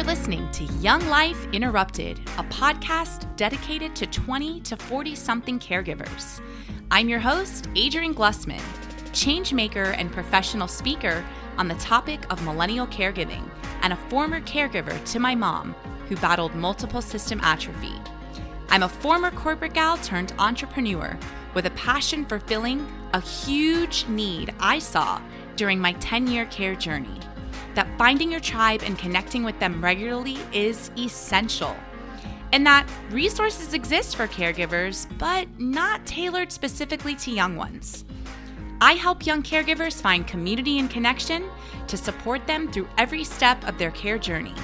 are listening to Young Life Interrupted, a podcast dedicated to 20 to 40 something caregivers. I'm your host, Adrienne Glusman, changemaker and professional speaker on the topic of millennial caregiving, and a former caregiver to my mom, who battled multiple system atrophy. I'm a former corporate gal turned entrepreneur with a passion for filling a huge need I saw during my 10 year care journey that finding your tribe and connecting with them regularly is essential. And that resources exist for caregivers, but not tailored specifically to young ones. I help young caregivers find community and connection to support them through every step of their care journey.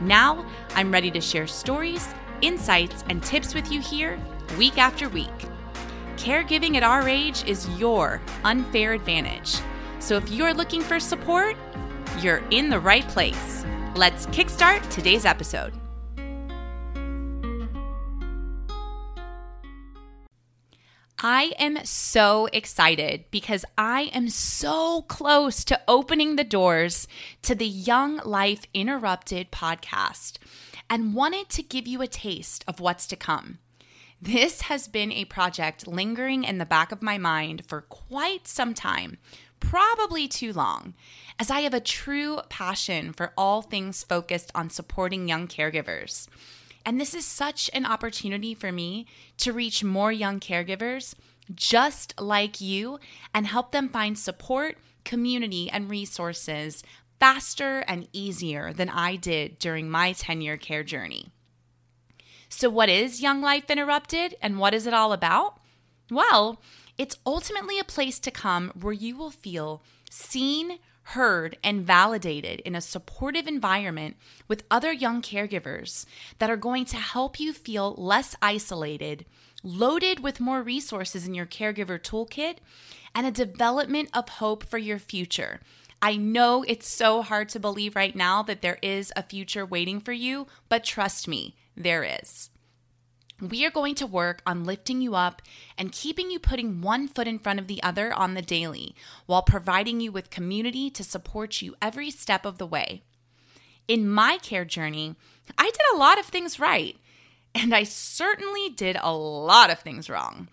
Now, I'm ready to share stories, insights, and tips with you here week after week. Caregiving at our age is your unfair advantage. So if you're looking for support, you're in the right place. Let's kickstart today's episode. I am so excited because I am so close to opening the doors to the Young Life Interrupted podcast and wanted to give you a taste of what's to come. This has been a project lingering in the back of my mind for quite some time, probably too long, as I have a true passion for all things focused on supporting young caregivers. And this is such an opportunity for me to reach more young caregivers just like you and help them find support, community, and resources faster and easier than I did during my 10 year care journey. So, what is Young Life Interrupted and what is it all about? Well, it's ultimately a place to come where you will feel seen, heard, and validated in a supportive environment with other young caregivers that are going to help you feel less isolated, loaded with more resources in your caregiver toolkit, and a development of hope for your future. I know it's so hard to believe right now that there is a future waiting for you, but trust me, there is. We are going to work on lifting you up and keeping you putting one foot in front of the other on the daily while providing you with community to support you every step of the way. In my care journey, I did a lot of things right, and I certainly did a lot of things wrong.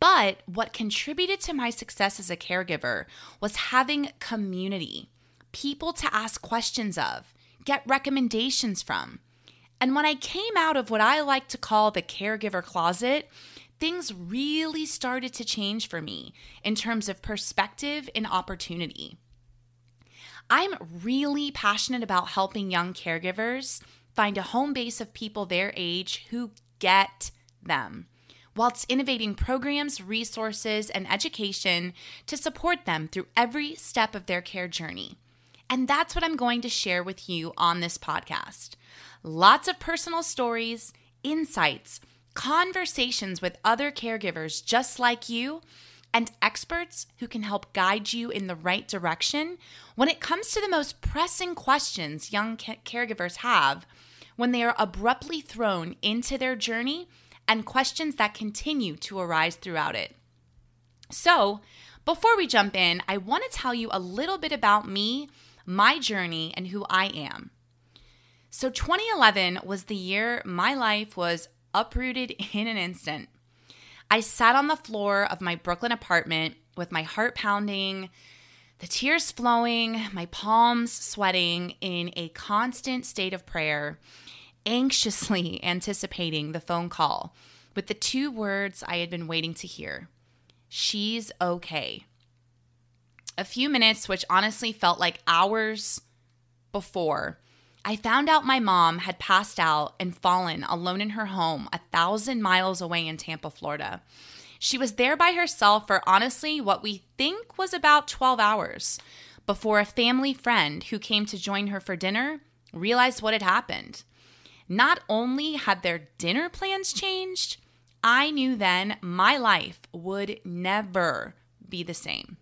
But what contributed to my success as a caregiver was having community, people to ask questions of, get recommendations from and when I came out of what I like to call the caregiver closet, things really started to change for me in terms of perspective and opportunity. I'm really passionate about helping young caregivers find a home base of people their age who get them, whilst innovating programs, resources, and education to support them through every step of their care journey. And that's what I'm going to share with you on this podcast lots of personal stories, insights, conversations with other caregivers just like you, and experts who can help guide you in the right direction when it comes to the most pressing questions young ca- caregivers have when they are abruptly thrown into their journey and questions that continue to arise throughout it. So, before we jump in, I want to tell you a little bit about me, my journey, and who I am. So 2011 was the year my life was uprooted in an instant. I sat on the floor of my Brooklyn apartment with my heart pounding, the tears flowing, my palms sweating in a constant state of prayer, anxiously anticipating the phone call with the two words I had been waiting to hear She's okay. A few minutes, which honestly felt like hours before, I found out my mom had passed out and fallen alone in her home a thousand miles away in Tampa, Florida. She was there by herself for honestly what we think was about 12 hours before a family friend who came to join her for dinner realized what had happened. Not only had their dinner plans changed, I knew then my life would never be the same.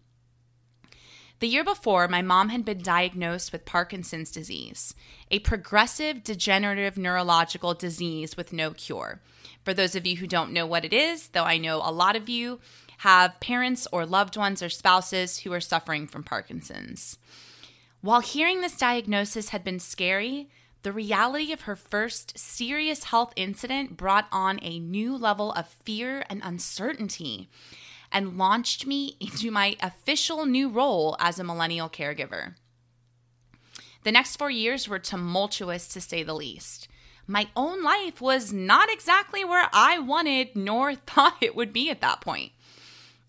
The year before, my mom had been diagnosed with Parkinson's disease, a progressive degenerative neurological disease with no cure. For those of you who don't know what it is, though I know a lot of you have parents or loved ones or spouses who are suffering from Parkinson's. While hearing this diagnosis had been scary, the reality of her first serious health incident brought on a new level of fear and uncertainty and launched me into my official new role as a millennial caregiver. The next four years were tumultuous to say the least. My own life was not exactly where I wanted nor thought it would be at that point.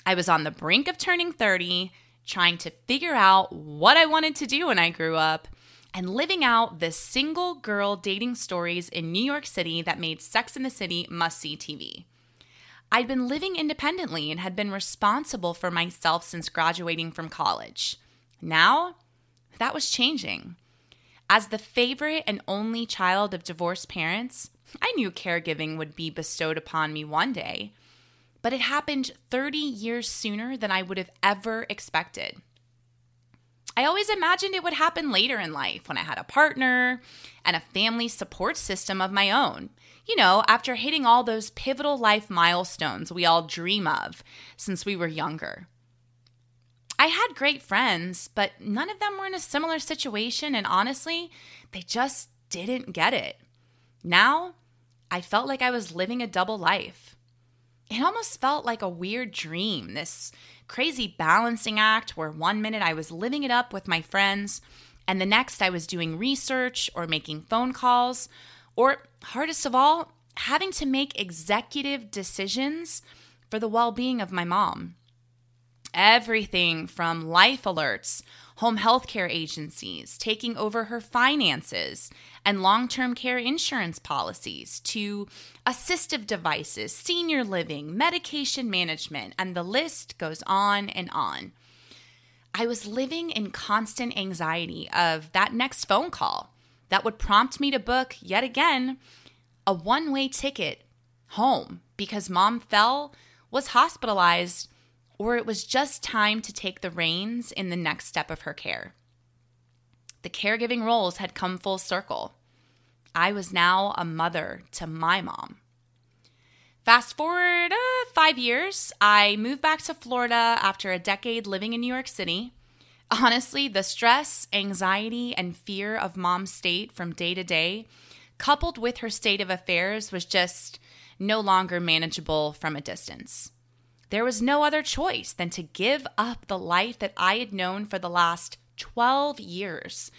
I was on the brink of turning 30, trying to figure out what I wanted to do when I grew up, and living out the single girl dating stories in New York City that made Sex in the City must see TV. I'd been living independently and had been responsible for myself since graduating from college. Now, that was changing. As the favorite and only child of divorced parents, I knew caregiving would be bestowed upon me one day, but it happened 30 years sooner than I would have ever expected. I always imagined it would happen later in life when I had a partner and a family support system of my own. You know, after hitting all those pivotal life milestones we all dream of since we were younger. I had great friends, but none of them were in a similar situation, and honestly, they just didn't get it. Now, I felt like I was living a double life. It almost felt like a weird dream, this crazy balancing act where one minute I was living it up with my friends, and the next I was doing research or making phone calls, or hardest of all, having to make executive decisions for the well being of my mom. Everything from life alerts, home health care agencies taking over her finances, and long term care insurance policies to assistive devices, senior living, medication management, and the list goes on and on. I was living in constant anxiety of that next phone call that would prompt me to book yet again a one way ticket home because mom fell, was hospitalized, or it was just time to take the reins in the next step of her care. The caregiving roles had come full circle. I was now a mother to my mom. Fast forward uh, five years, I moved back to Florida after a decade living in New York City. Honestly, the stress, anxiety, and fear of mom's state from day to day, coupled with her state of affairs, was just no longer manageable from a distance. There was no other choice than to give up the life that I had known for the last 12 years,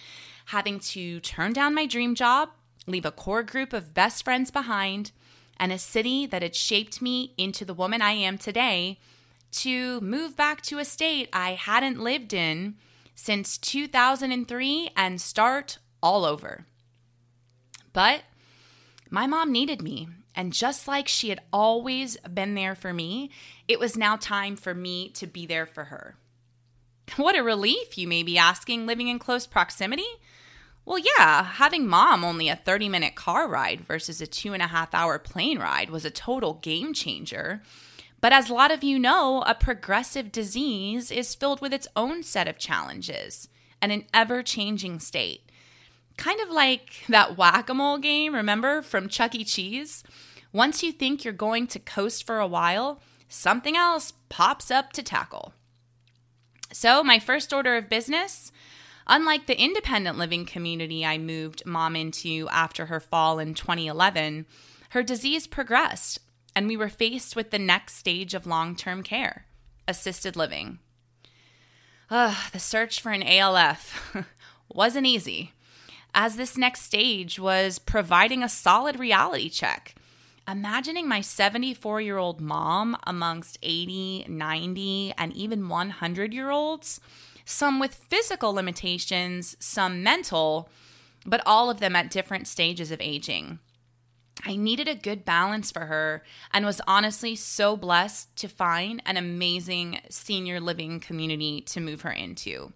having to turn down my dream job, leave a core group of best friends behind, and a city that had shaped me into the woman I am today, to move back to a state I hadn't lived in since 2003 and start all over. But my mom needed me, and just like she had always been there for me, it was now time for me to be there for her. What a relief, you may be asking, living in close proximity? Well, yeah, having mom only a 30 minute car ride versus a two and a half hour plane ride was a total game changer. But as a lot of you know, a progressive disease is filled with its own set of challenges and an ever changing state. Kind of like that whack a mole game, remember, from Chuck E. Cheese? Once you think you're going to coast for a while, something else pops up to tackle. So, my first order of business unlike the independent living community I moved mom into after her fall in 2011, her disease progressed, and we were faced with the next stage of long term care assisted living. Ugh, the search for an ALF wasn't easy, as this next stage was providing a solid reality check imagining my 74 year old mom amongst 80, 90, and even 100 year olds, some with physical limitations, some mental, but all of them at different stages of aging. I needed a good balance for her and was honestly so blessed to find an amazing senior living community to move her into.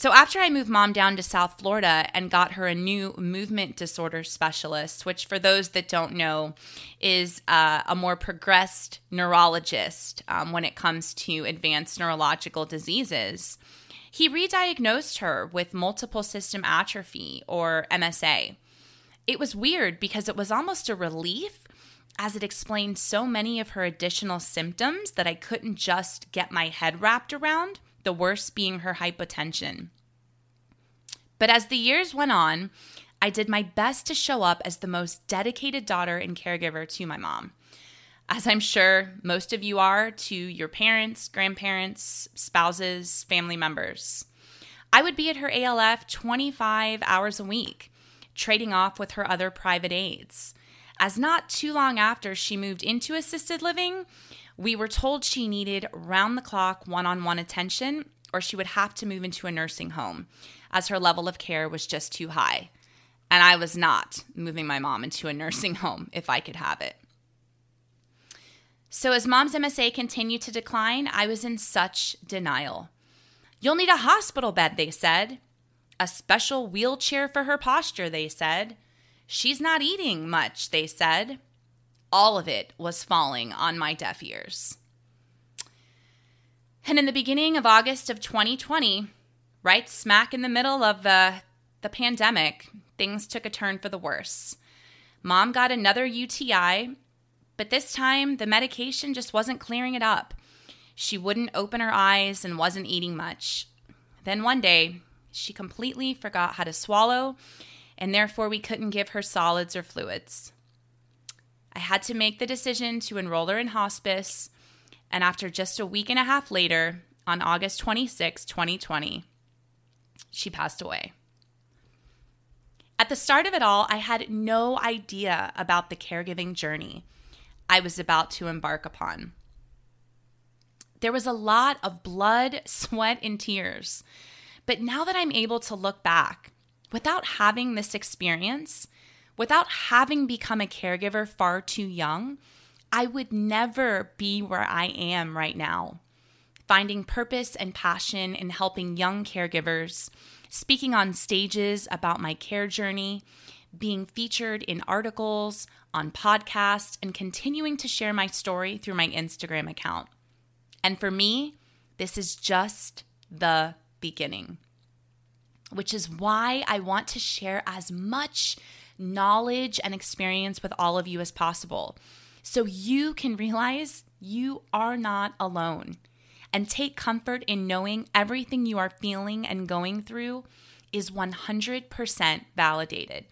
So, after I moved mom down to South Florida and got her a new movement disorder specialist, which, for those that don't know, is uh, a more progressed neurologist um, when it comes to advanced neurological diseases, he re diagnosed her with multiple system atrophy or MSA. It was weird because it was almost a relief as it explained so many of her additional symptoms that I couldn't just get my head wrapped around the worst being her hypotension. But as the years went on, I did my best to show up as the most dedicated daughter and caregiver to my mom. As I'm sure most of you are to your parents, grandparents, spouses, family members. I would be at her ALF 25 hours a week, trading off with her other private aides. As not too long after she moved into assisted living, we were told she needed round the clock one on one attention or she would have to move into a nursing home as her level of care was just too high. And I was not moving my mom into a nursing home if I could have it. So, as mom's MSA continued to decline, I was in such denial. You'll need a hospital bed, they said. A special wheelchair for her posture, they said. She's not eating much, they said. All of it was falling on my deaf ears. And in the beginning of August of 2020, right smack in the middle of the, the pandemic, things took a turn for the worse. Mom got another UTI, but this time the medication just wasn't clearing it up. She wouldn't open her eyes and wasn't eating much. Then one day, she completely forgot how to swallow, and therefore we couldn't give her solids or fluids. I had to make the decision to enroll her in hospice, and after just a week and a half later, on August 26, 2020, she passed away. At the start of it all, I had no idea about the caregiving journey I was about to embark upon. There was a lot of blood, sweat, and tears. But now that I'm able to look back, without having this experience, without having become a caregiver far too young, I would never be where I am right now. Finding purpose and passion in helping young caregivers, speaking on stages about my care journey, being featured in articles, on podcasts, and continuing to share my story through my Instagram account. And for me, this is just the beginning, which is why I want to share as much knowledge and experience with all of you as possible so you can realize you are not alone and take comfort in knowing everything you are feeling and going through is 100% validated.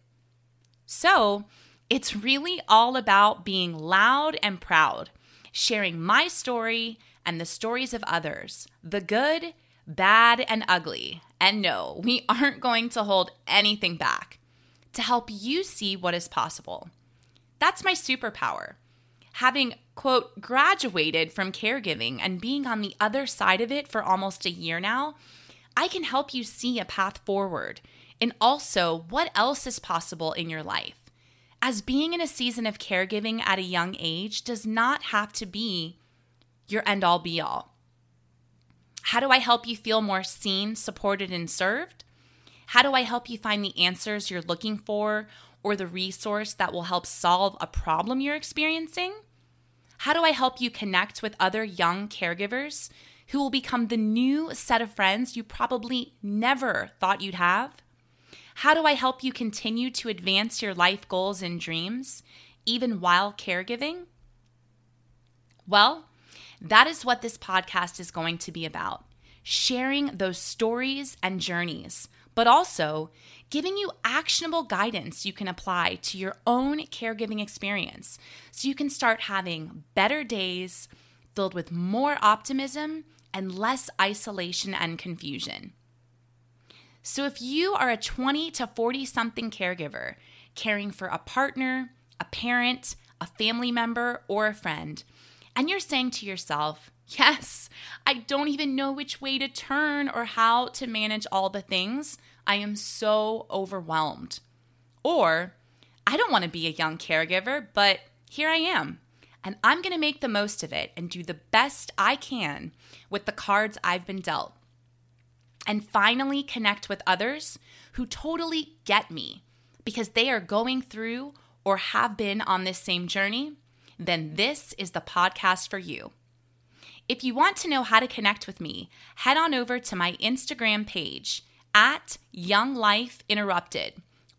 So, it's really all about being loud and proud, sharing my story and the stories of others, the good, bad, and ugly. And no, we aren't going to hold anything back to help you see what is possible. That's my superpower. Having, quote, graduated from caregiving and being on the other side of it for almost a year now, I can help you see a path forward and also what else is possible in your life. As being in a season of caregiving at a young age does not have to be your end all be all. How do I help you feel more seen, supported, and served? How do I help you find the answers you're looking for or the resource that will help solve a problem you're experiencing? How do I help you connect with other young caregivers who will become the new set of friends you probably never thought you'd have? How do I help you continue to advance your life goals and dreams, even while caregiving? Well, that is what this podcast is going to be about sharing those stories and journeys, but also giving you actionable guidance you can apply to your own caregiving experience so you can start having better days filled with more optimism and less isolation and confusion. So, if you are a 20 to 40 something caregiver caring for a partner, a parent, a family member, or a friend, and you're saying to yourself, Yes, I don't even know which way to turn or how to manage all the things. I am so overwhelmed. Or, I don't want to be a young caregiver, but here I am. And I'm going to make the most of it and do the best I can with the cards I've been dealt. And finally connect with others who totally get me because they are going through or have been on this same journey then this is the podcast for you. If you want to know how to connect with me, head on over to my Instagram page at Young Life Interrupted,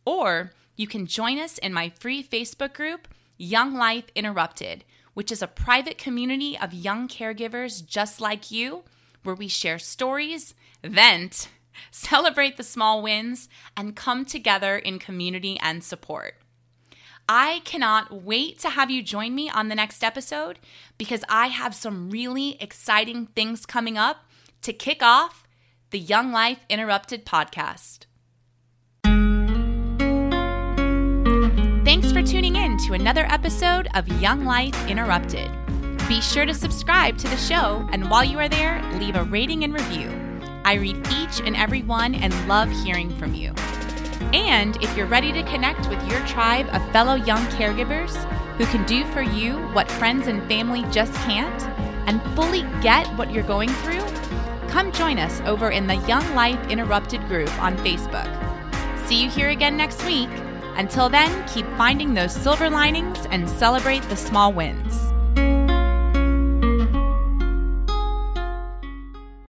or you can join us in my free Facebook group, Young Life Interrupted, which is a private community of young caregivers just like you, where we share stories, vent, celebrate the small wins, and come together in community and support. I cannot wait to have you join me on the next episode because I have some really exciting things coming up to kick off the Young Life Interrupted podcast. Thanks for tuning in to another episode of Young Life Interrupted. Be sure to subscribe to the show, and while you are there, leave a rating and review. I read each and every one and love hearing from you. And if you're ready to connect with your tribe of fellow young caregivers who can do for you what friends and family just can't, and fully get what you're going through, come join us over in the Young Life Interrupted group on Facebook. See you here again next week. Until then, keep finding those silver linings and celebrate the small wins.